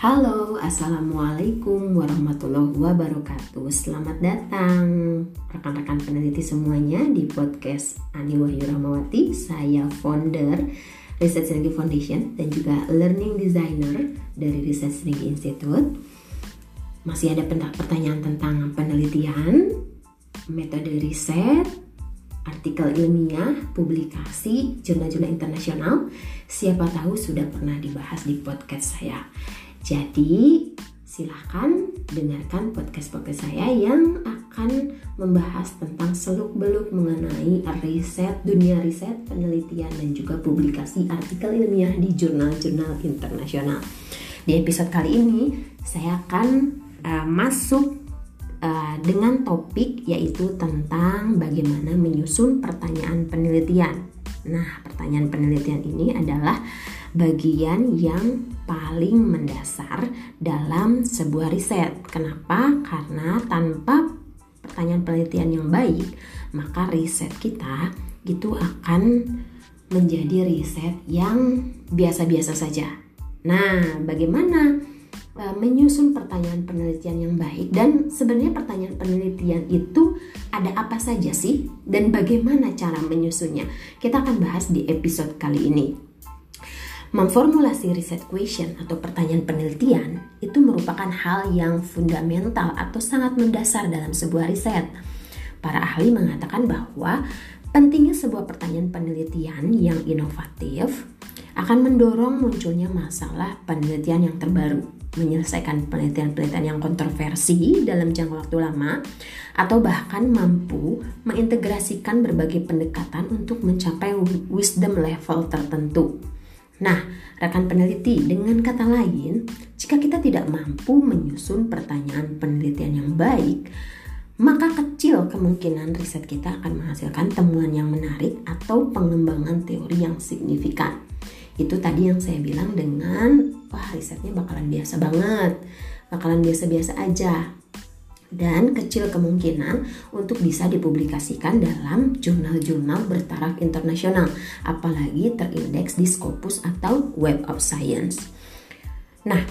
Halo, Assalamualaikum warahmatullahi wabarakatuh. Selamat datang rekan-rekan peneliti semuanya di podcast Ani Wahyu Rahmawati. Saya founder Research Synergy Foundation dan juga Learning Designer dari Research Synergy Institute. Masih ada pertanyaan tentang penelitian, metode riset, artikel ilmiah, publikasi, jurnal-jurnal internasional, siapa tahu sudah pernah dibahas di podcast saya. Jadi silahkan dengarkan podcast-podcast saya yang akan membahas tentang seluk-beluk mengenai riset, dunia riset, penelitian dan juga publikasi artikel ilmiah di jurnal-jurnal internasional. Di episode kali ini saya akan uh, masuk uh, dengan topik yaitu tentang bagaimana menyusun pertanyaan penelitian. Nah, pertanyaan penelitian ini adalah bagian yang paling mendasar dalam sebuah riset. Kenapa? Karena tanpa pertanyaan penelitian yang baik, maka riset kita itu akan menjadi riset yang biasa-biasa saja. Nah, bagaimana e, menyusun pertanyaan penelitian yang baik dan sebenarnya pertanyaan penelitian itu ada apa saja sih dan bagaimana cara menyusunnya? Kita akan bahas di episode kali ini. Memformulasi riset question atau pertanyaan penelitian itu merupakan hal yang fundamental atau sangat mendasar dalam sebuah riset. Para ahli mengatakan bahwa pentingnya sebuah pertanyaan penelitian yang inovatif akan mendorong munculnya masalah penelitian yang terbaru, menyelesaikan penelitian-penelitian yang kontroversi dalam jangka waktu lama, atau bahkan mampu mengintegrasikan berbagai pendekatan untuk mencapai wisdom level tertentu. Nah, rekan peneliti, dengan kata lain, jika kita tidak mampu menyusun pertanyaan penelitian yang baik, maka kecil kemungkinan riset kita akan menghasilkan temuan yang menarik atau pengembangan teori yang signifikan. Itu tadi yang saya bilang dengan, wah risetnya bakalan biasa banget, bakalan biasa-biasa aja dan kecil kemungkinan untuk bisa dipublikasikan dalam jurnal-jurnal bertaraf internasional, apalagi terindeks di Scopus atau Web of Science. Nah,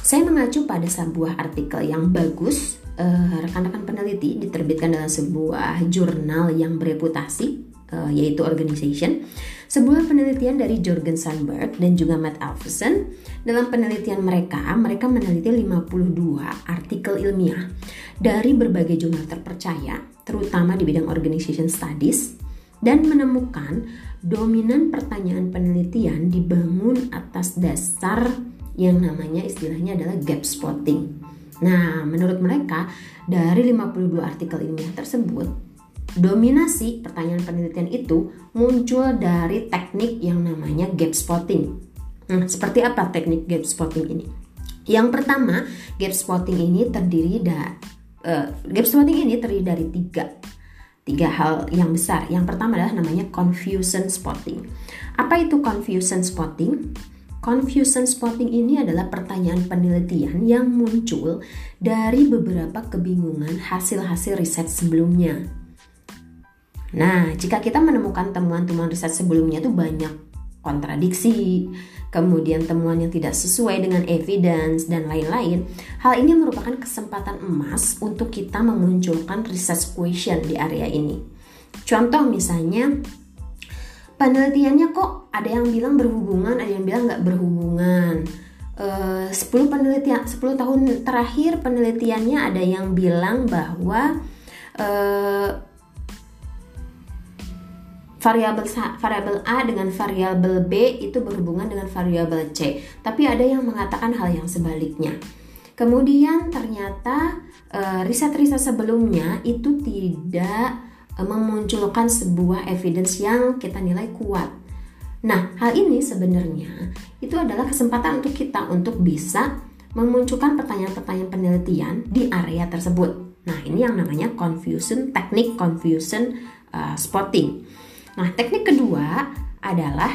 saya mengacu pada sebuah artikel yang bagus rekan rekan-rekan peneliti diterbitkan dalam sebuah jurnal yang bereputasi uh, yaitu Organization sebuah penelitian dari Jorgen Sandberg dan juga Matt Alverson. Dalam penelitian mereka, mereka meneliti 52 artikel ilmiah dari berbagai jurnal terpercaya, terutama di bidang organization studies, dan menemukan dominan pertanyaan penelitian dibangun atas dasar yang namanya istilahnya adalah gap spotting. Nah, menurut mereka, dari 52 artikel ilmiah tersebut, Dominasi pertanyaan penelitian itu muncul dari teknik yang namanya gap spotting. Nah, seperti apa teknik gap spotting ini? Yang pertama, gap spotting ini terdiri da, uh, gap spotting ini terdiri dari tiga tiga hal yang besar. Yang pertama adalah namanya confusion spotting. Apa itu confusion spotting? Confusion spotting ini adalah pertanyaan penelitian yang muncul dari beberapa kebingungan hasil-hasil riset sebelumnya. Nah, jika kita menemukan temuan-temuan riset sebelumnya itu banyak kontradiksi, kemudian temuan yang tidak sesuai dengan evidence dan lain-lain, hal ini merupakan kesempatan emas untuk kita memunculkan research question di area ini. Contoh misalnya, penelitiannya kok ada yang bilang berhubungan, ada yang bilang nggak berhubungan. Uh, 10 penelitian 10 tahun terakhir penelitiannya ada yang bilang bahwa uh, variabel variabel A dengan variabel B itu berhubungan dengan variabel C. Tapi ada yang mengatakan hal yang sebaliknya. Kemudian ternyata eh, riset-riset sebelumnya itu tidak uh, memunculkan sebuah evidence yang kita nilai kuat. Nah, hal ini sebenarnya itu adalah kesempatan untuk kita untuk bisa memunculkan pertanyaan-pertanyaan penelitian di area tersebut. Nah, ini yang namanya confusion teknik confusion uh, spotting. Nah, teknik kedua adalah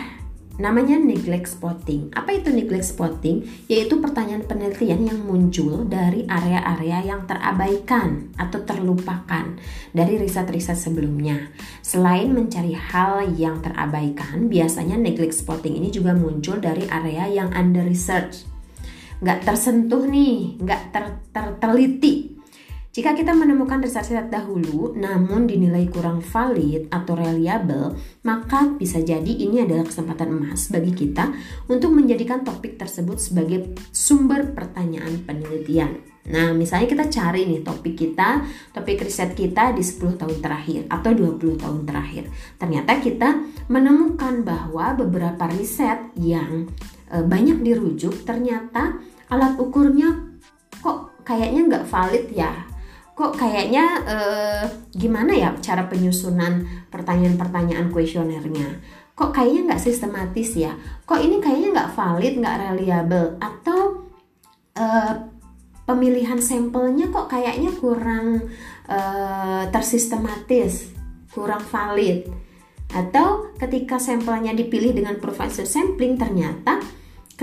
namanya neglect spotting. Apa itu neglect spotting? Yaitu pertanyaan penelitian yang muncul dari area-area yang terabaikan atau terlupakan dari riset-riset sebelumnya. Selain mencari hal yang terabaikan, biasanya neglect spotting ini juga muncul dari area yang under research. nggak tersentuh nih, nggak ter, ter, terteliti. Jika kita menemukan riset-riset dahulu namun dinilai kurang valid atau reliable, maka bisa jadi ini adalah kesempatan emas bagi kita untuk menjadikan topik tersebut sebagai sumber pertanyaan penelitian. Nah, misalnya kita cari nih topik kita, topik riset kita di 10 tahun terakhir atau 20 tahun terakhir. Ternyata kita menemukan bahwa beberapa riset yang e, banyak dirujuk ternyata alat ukurnya kok kayaknya nggak valid ya kok kayaknya eh, gimana ya cara penyusunan pertanyaan-pertanyaan kuesionernya? Kok kayaknya nggak sistematis ya? Kok ini kayaknya nggak valid nggak reliable? Atau eh, pemilihan sampelnya kok kayaknya kurang eh, tersistematis kurang valid? Atau ketika sampelnya dipilih dengan profile sampling ternyata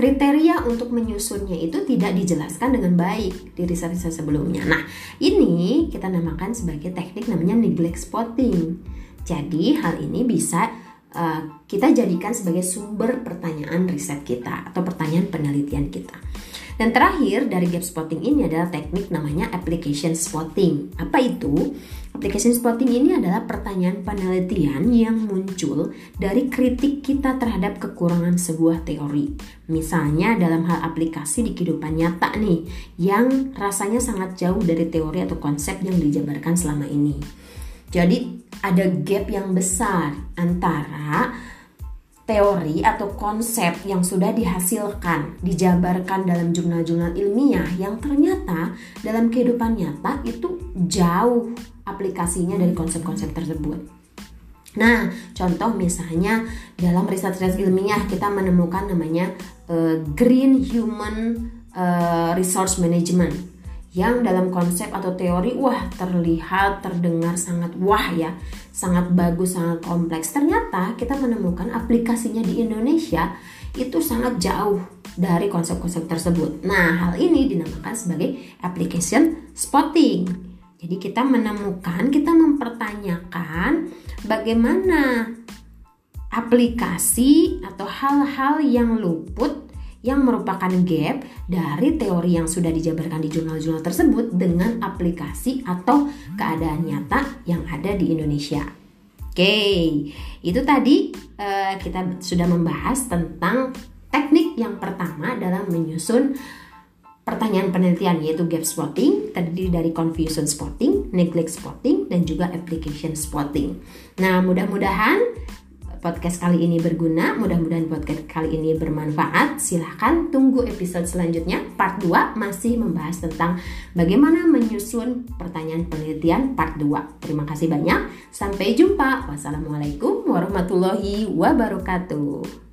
kriteria untuk menyusunnya itu tidak dijelaskan dengan baik di riset-riset sebelumnya. Nah, ini kita namakan sebagai teknik namanya neglect spotting. Jadi, hal ini bisa uh, kita jadikan sebagai sumber pertanyaan riset kita atau pertanyaan penelitian kita. Dan terakhir dari gap spotting ini adalah teknik namanya application spotting. Apa itu? Application spotting ini adalah pertanyaan penelitian yang muncul dari kritik kita terhadap kekurangan sebuah teori. Misalnya dalam hal aplikasi di kehidupan nyata nih, yang rasanya sangat jauh dari teori atau konsep yang dijabarkan selama ini. Jadi ada gap yang besar antara teori atau konsep yang sudah dihasilkan, dijabarkan dalam jurnal-jurnal ilmiah yang ternyata dalam kehidupan nyata itu jauh aplikasinya dari konsep-konsep tersebut. Nah, contoh misalnya dalam riset-riset ilmiah kita menemukan namanya uh, Green Human uh, Resource Management yang dalam konsep atau teori wah terlihat terdengar sangat wah ya sangat bagus sangat kompleks. Ternyata kita menemukan aplikasinya di Indonesia itu sangat jauh dari konsep-konsep tersebut. Nah hal ini dinamakan sebagai application spotting jadi kita menemukan kita mempertanyakan bagaimana aplikasi atau hal-hal yang luput yang merupakan gap dari teori yang sudah dijabarkan di jurnal-jurnal tersebut dengan aplikasi atau keadaan nyata yang ada di Indonesia. Oke, itu tadi uh, kita sudah membahas tentang teknik yang pertama dalam menyusun pertanyaan penelitian yaitu gap spotting, terdiri dari confusion spotting, neglect spotting, dan juga application spotting. Nah, mudah-mudahan podcast kali ini berguna, mudah-mudahan podcast kali ini bermanfaat. Silahkan tunggu episode selanjutnya, part 2 masih membahas tentang bagaimana menyusun pertanyaan penelitian part 2. Terima kasih banyak, sampai jumpa. Wassalamualaikum warahmatullahi wabarakatuh.